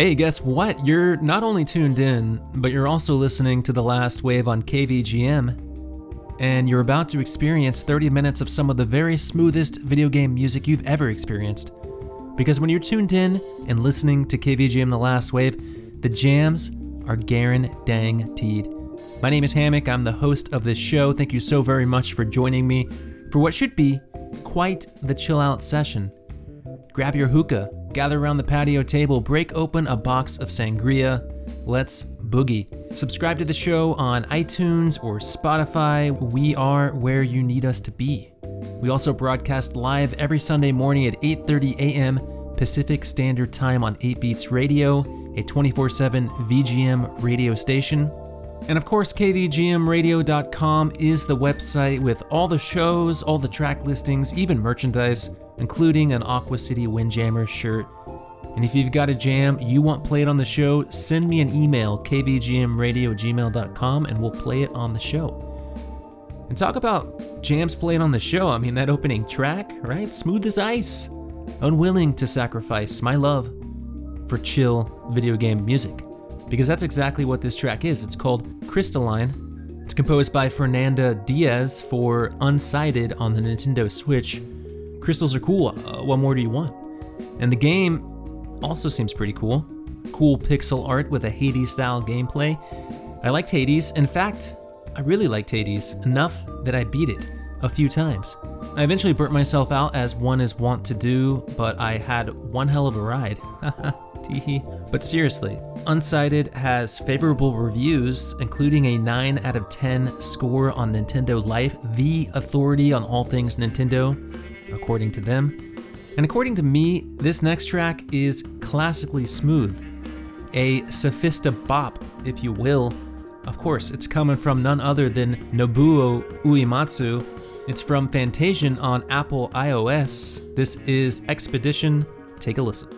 Hey, guess what? You're not only tuned in, but you're also listening to The Last Wave on KVGM. And you're about to experience 30 minutes of some of the very smoothest video game music you've ever experienced. Because when you're tuned in and listening to KVGM The Last Wave, the jams are guaranteed. My name is Hammock. I'm the host of this show. Thank you so very much for joining me for what should be quite the chill out session. Grab your hookah, gather around the patio table, break open a box of sangria. Let's boogie. Subscribe to the show on iTunes or Spotify. We are where you need us to be. We also broadcast live every Sunday morning at 8:30 a.m. Pacific Standard Time on 8 Beats Radio, a 24/7 VGM radio station. And of course, kvgmradio.com is the website with all the shows, all the track listings, even merchandise, including an Aqua City Windjammer shirt. And if you've got a jam you want played on the show, send me an email, kvgmradio@gmail.com, and we'll play it on the show. And talk about jams played on the show. I mean, that opening track, right? Smooth as ice. Unwilling to sacrifice my love for chill video game music because that's exactly what this track is. It's called Crystalline. It's composed by Fernanda Dias for Unsighted on the Nintendo Switch. Crystals are cool. Uh, what more do you want? And the game also seems pretty cool. Cool pixel art with a Hades style gameplay. I liked Hades. In fact, I really liked Hades enough that I beat it a few times. I eventually burnt myself out as one is wont to do, but I had one hell of a ride. but seriously, Unsighted has favorable reviews, including a 9 out of 10 score on Nintendo Life, the authority on all things Nintendo, according to them. And according to me, this next track is classically smooth. A sophista bop, if you will. Of course, it's coming from none other than Nobuo Uematsu. It's from Fantasian on Apple iOS. This is Expedition. Take a listen.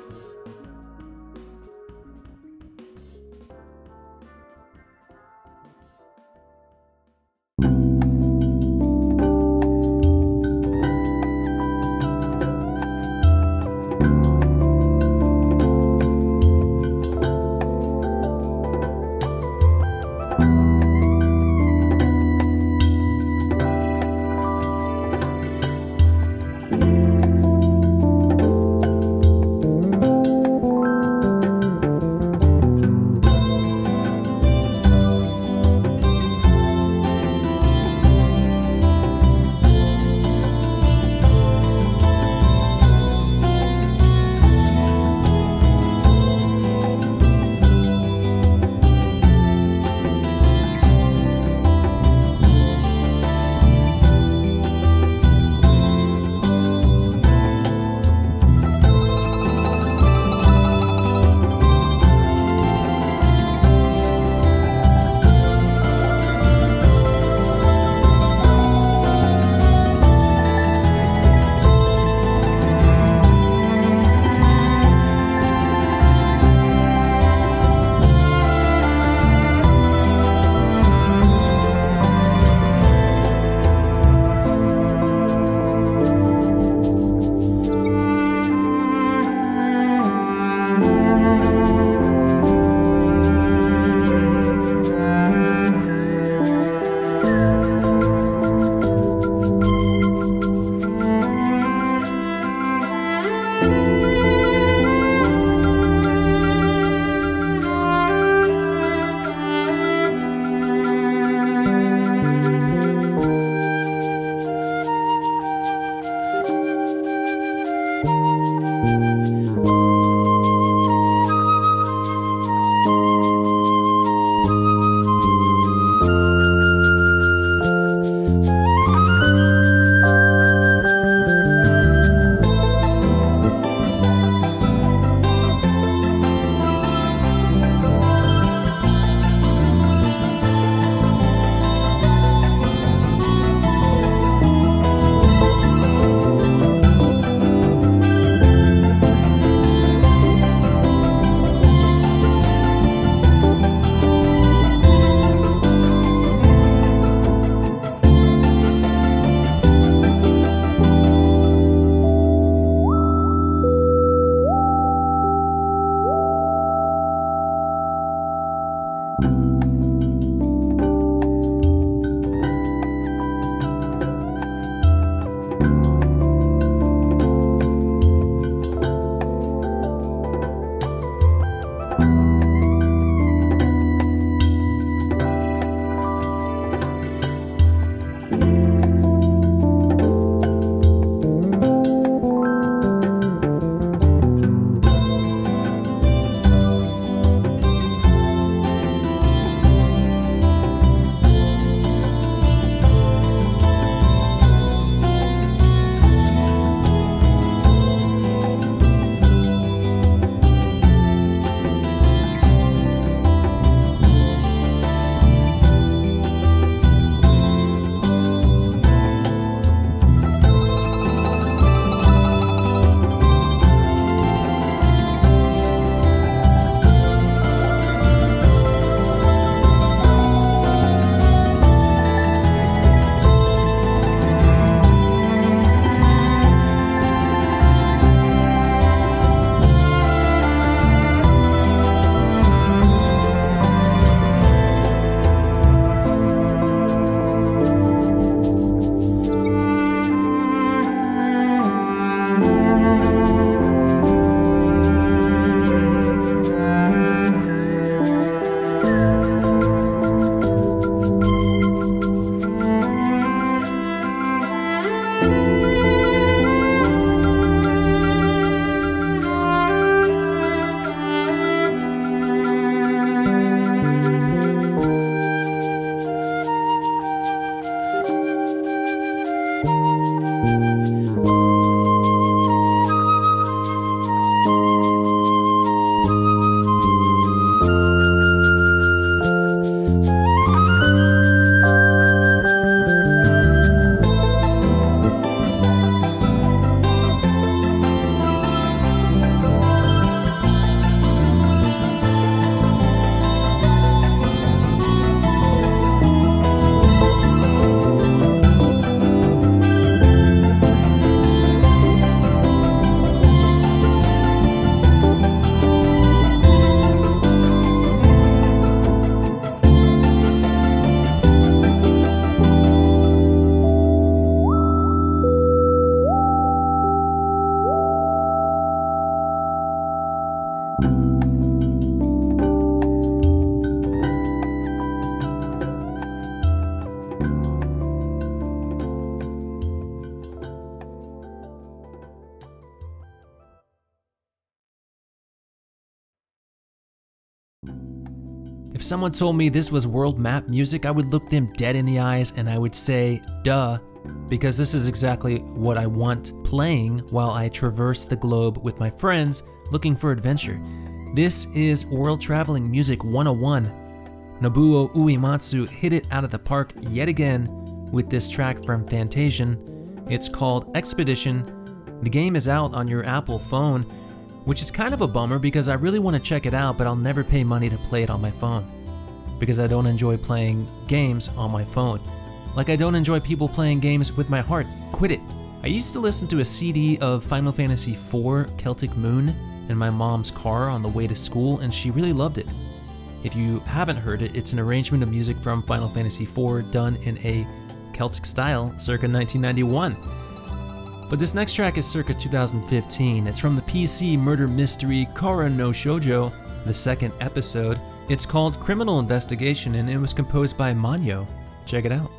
Someone told me this was world map music, I would look them dead in the eyes and I would say, duh, because this is exactly what I want playing while I traverse the globe with my friends looking for adventure. This is World Traveling Music 101. Nobuo Uematsu hit it out of the park yet again with this track from Fantasian. It's called Expedition. The game is out on your Apple phone which is kind of a bummer because I really want to check it out, but I'll never pay money to play it on my phone because I don't enjoy playing games on my phone. Like I don't enjoy people playing games with my heart. Quit it. I used to listen to a CD of Final Fantasy IV Celtic Moon in my mom's car on the way to school, and she really loved it. If you haven't heard it, it's an arrangement of music from Final Fantasy IV done in a Celtic style circa 1991. But this next track is circa 2015. It's from the PC murder mystery Kara no Shoujo, the second episode. It's called Criminal Investigation and it was composed by Manyo. Check it out.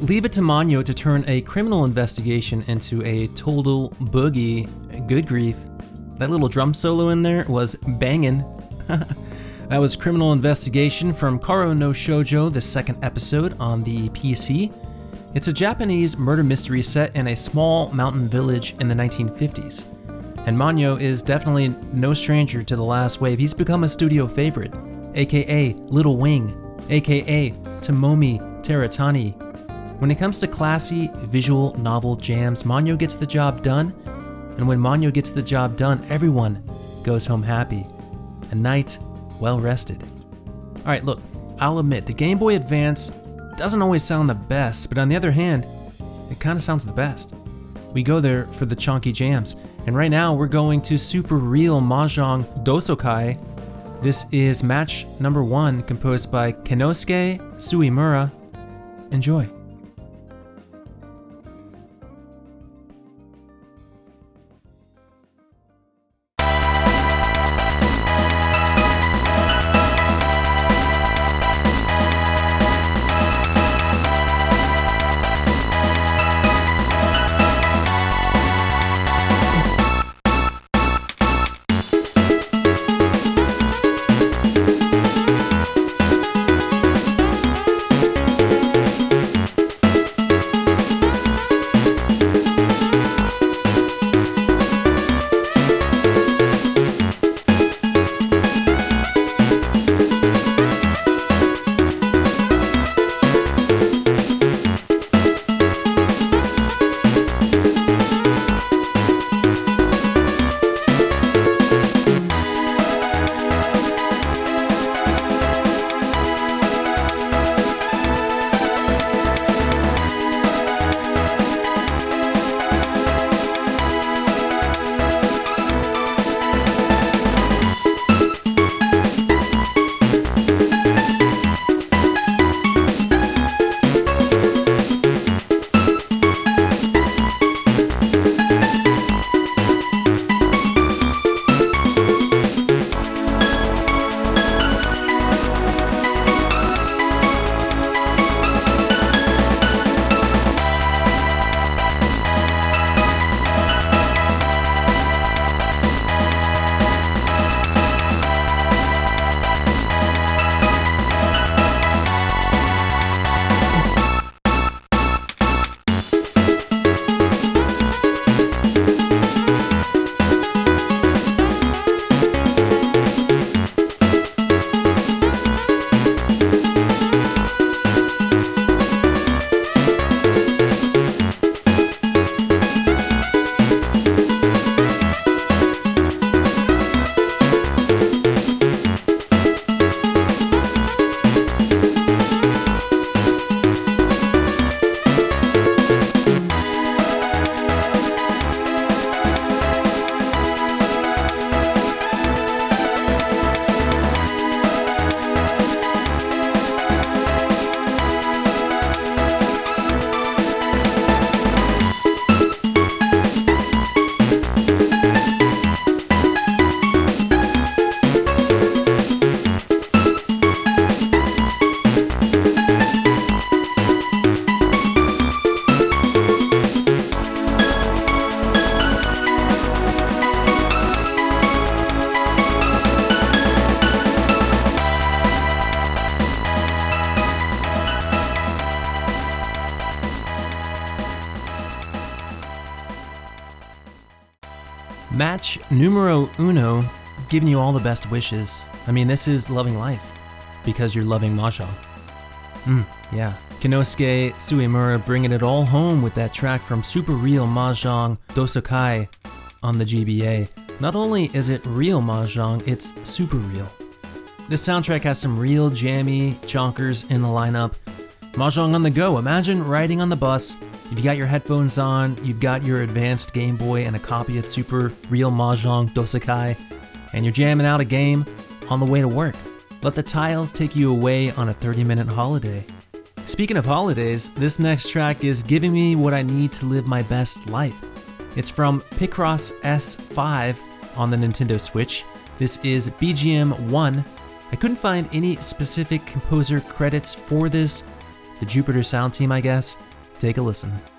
Leave it to Manyo to turn a criminal investigation into a total boogie. Good grief. That little drum solo in there was banging. that was Criminal Investigation from Kara no Shoujo, the second episode on the PC. It's a Japanese murder mystery set in a small mountain village in the 1950s. And Manyo is definitely no stranger to the last wave. He's become a studio favorite, aka Little Wing, aka Tomomi Teratani. When it comes to classy visual novel jams, Manyo gets the job done, and when Manyo gets the job done, everyone goes home happy. A night well rested. Alright, look, I'll admit, the Game Boy Advance doesn't always sound the best, but on the other hand, it kind of sounds the best. We go there for the chonky jams, and right now we're going to Super Real Mahjong Dosokai. This is match number one, composed by Kenosuke Suimura. Enjoy. Match numero uno, giving you all the best wishes. I mean, this is loving life because you're loving Mahjong. Hmm, yeah. Kenosuke Suimura bringing it all home with that track from Super Real Mahjong Dosokai on the GBA. Not only is it real Mahjong, it's super real. This soundtrack has some real jammy chonkers in the lineup. Mahjong on the go. Imagine riding on the bus You've got your headphones on, you've got your advanced Game Boy and a copy of Super Real Mahjong Dosokai, and you're jamming out a game on the way to work. Let the tiles take you away on a 30 minute holiday. Speaking of holidays, this next track is giving me what I need to live my best life. It's from Picross S5 on the Nintendo Switch. This is BGM 1. I couldn't find any specific composer credits for this, the Jupiter Sound Team, I guess. Take a listen.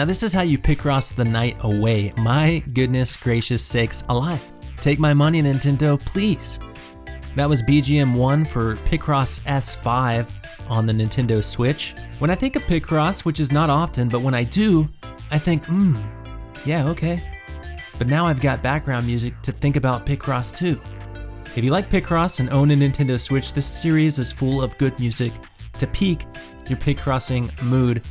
Now, this is how you Picross the night away. My goodness gracious sakes alive. Take my money, Nintendo, please. That was BGM 1 for Picross S5 on the Nintendo Switch. When I think of Picross, which is not often, but when I do, I think, hmm, yeah, okay. But now I've got background music to think about Picross too. If you like Picross and own a Nintendo Switch, this series is full of good music to peak your Picrossing mood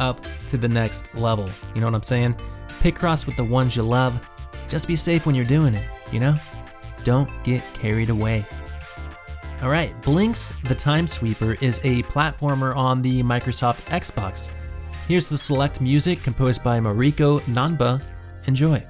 up to the next level. You know what I'm saying? Picross with the ones you love. Just be safe when you're doing it, you know? Don't get carried away. Alright, Blinx the Time Sweeper is a platformer on the Microsoft Xbox. Here's the select music composed by Mariko Nanba. Enjoy.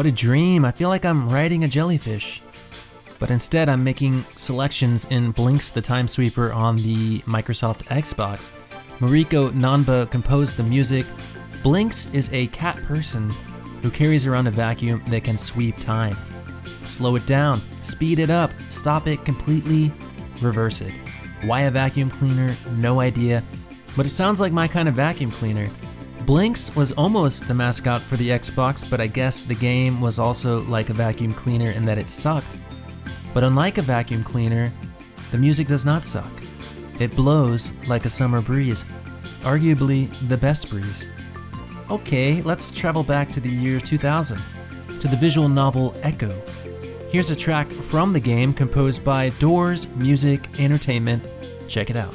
What a dream! I feel like I'm riding a jellyfish. But instead, I'm making selections in Blinx the Time Sweeper on the Microsoft Xbox. Mariko Nanba composed the music. Blinx is a cat person who carries around a vacuum that can sweep time. Slow it down, speed it up, stop it completely, reverse it. Why a vacuum cleaner? No idea. But it sounds like my kind of vacuum cleaner. Blinx was almost the mascot for the Xbox, but I guess the game was also like a vacuum cleaner in that it sucked. But unlike a vacuum cleaner, the music does not suck. It blows like a summer breeze, arguably the best breeze. Okay, let's travel back to the year 2000, to the visual novel Echo. Here's a track from the game composed by Doors Music Entertainment. Check it out.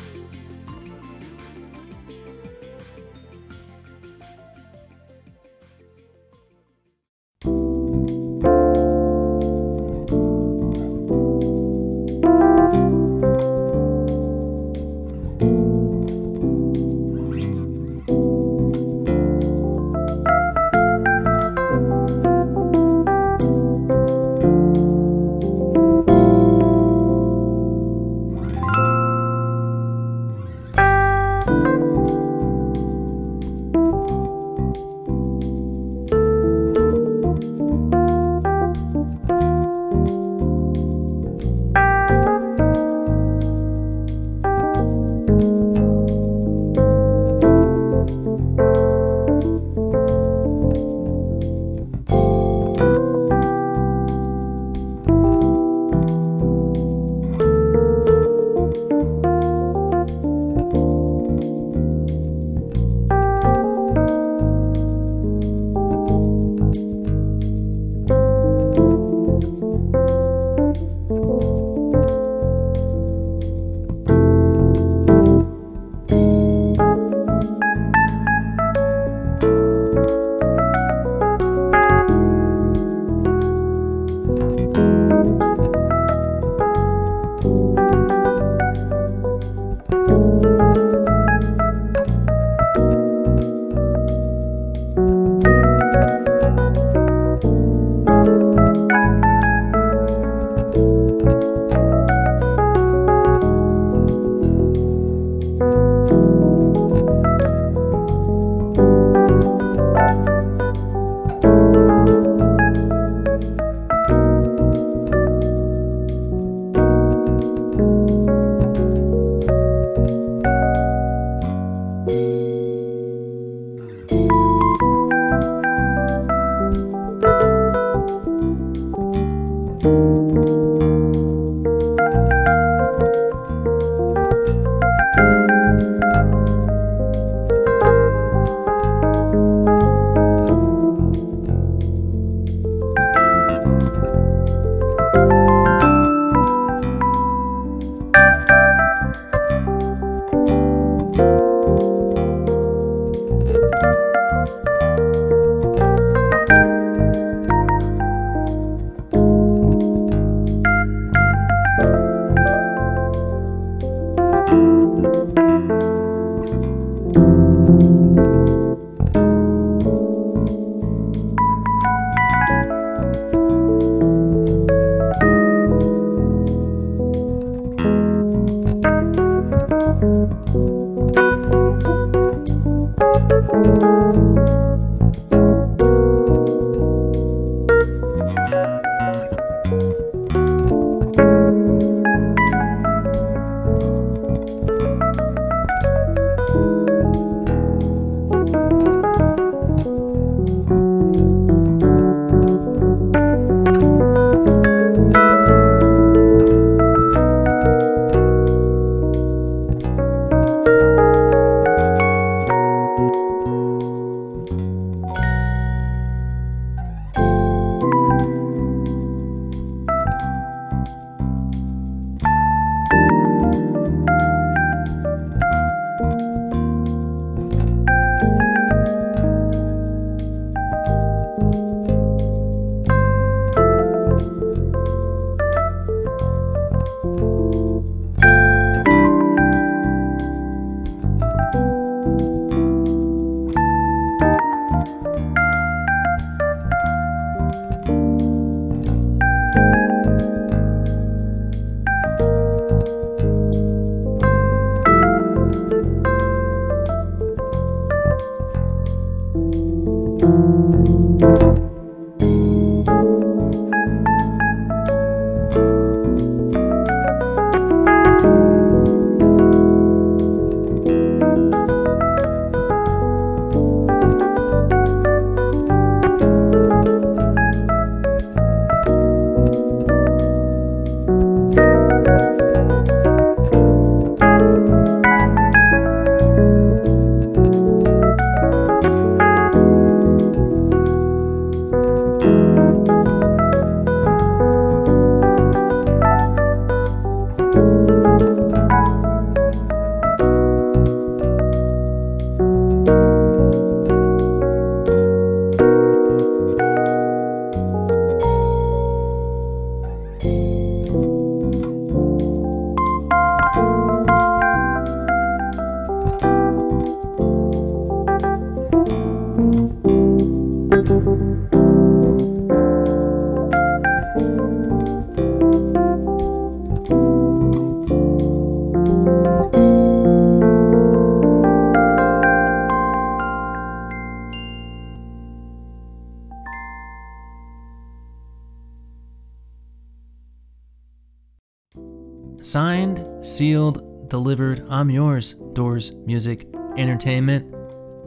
Delivered. I'm yours. Doors, music, entertainment.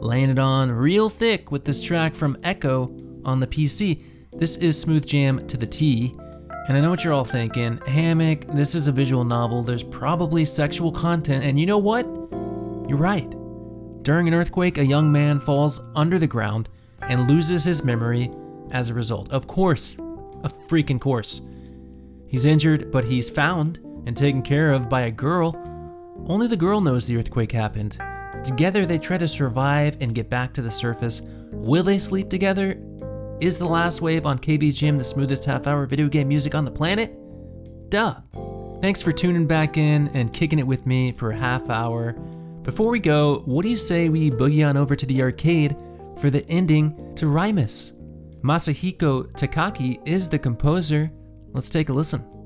Laying it on real thick with this track from Echo on the PC. This is Smooth Jam to the T. And I know what you're all thinking. Hammock, this is a visual novel. There's probably sexual content. And you know what? You're right. During an earthquake, a young man falls under the ground and loses his memory as a result. Of course, a freaking course. He's injured, but he's found and taken care of by a girl. Only the girl knows the earthquake happened. Together, they try to survive and get back to the surface. Will they sleep together? Is The Last Wave on KVGM the smoothest half hour video game music on the planet? Duh. Thanks for tuning back in and kicking it with me for a half hour. Before we go, what do you say we boogie on over to the arcade for the ending to Rimus? Masahiko Takaki is the composer. Let's take a listen.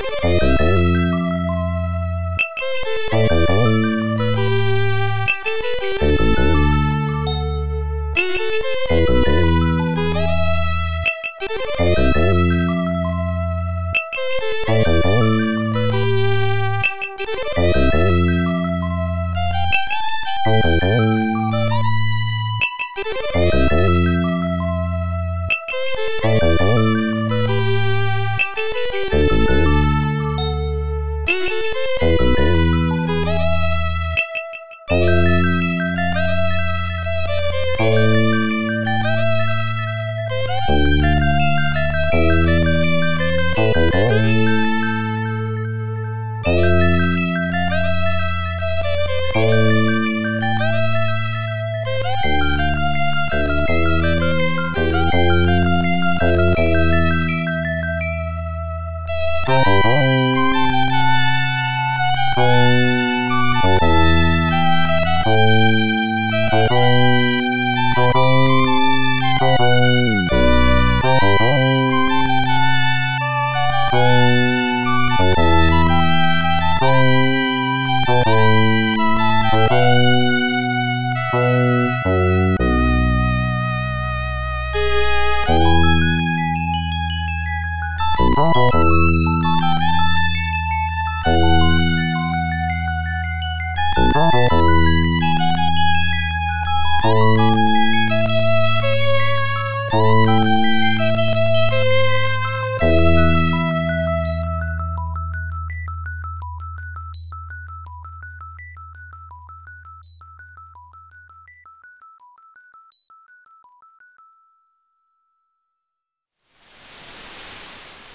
Música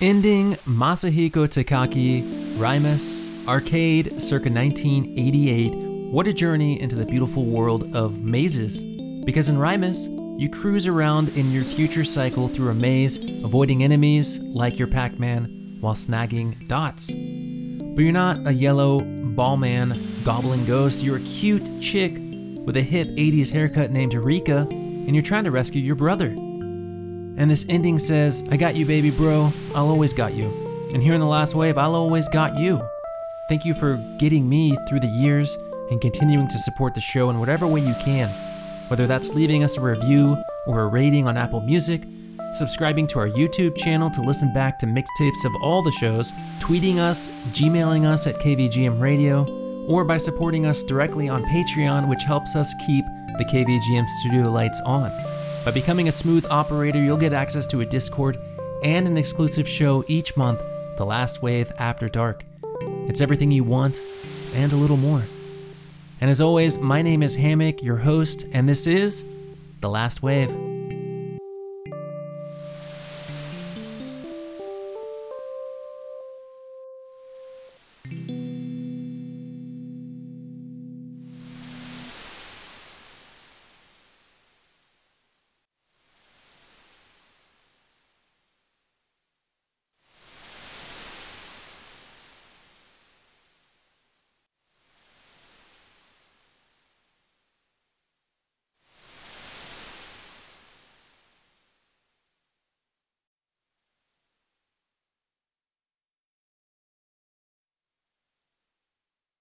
Ending Masahiko Takaki, Rimus, Arcade, circa 1988. What a journey into the beautiful world of mazes. Because in Rimus, you cruise around in your future cycle through a maze, avoiding enemies like your Pac Man while snagging dots. But you're not a yellow ball man goblin ghost, you're a cute chick with a hip 80s haircut named Rika, and you're trying to rescue your brother. And this ending says, I got you, baby bro. I'll always got you. And here in the last wave, I'll always got you. Thank you for getting me through the years and continuing to support the show in whatever way you can. Whether that's leaving us a review or a rating on Apple Music, subscribing to our YouTube channel to listen back to mixtapes of all the shows, tweeting us, Gmailing us at KVGM Radio, or by supporting us directly on Patreon, which helps us keep the KVGM studio lights on. By becoming a smooth operator, you'll get access to a Discord and an exclusive show each month, The Last Wave After Dark. It's everything you want and a little more. And as always, my name is Hammock, your host, and this is The Last Wave.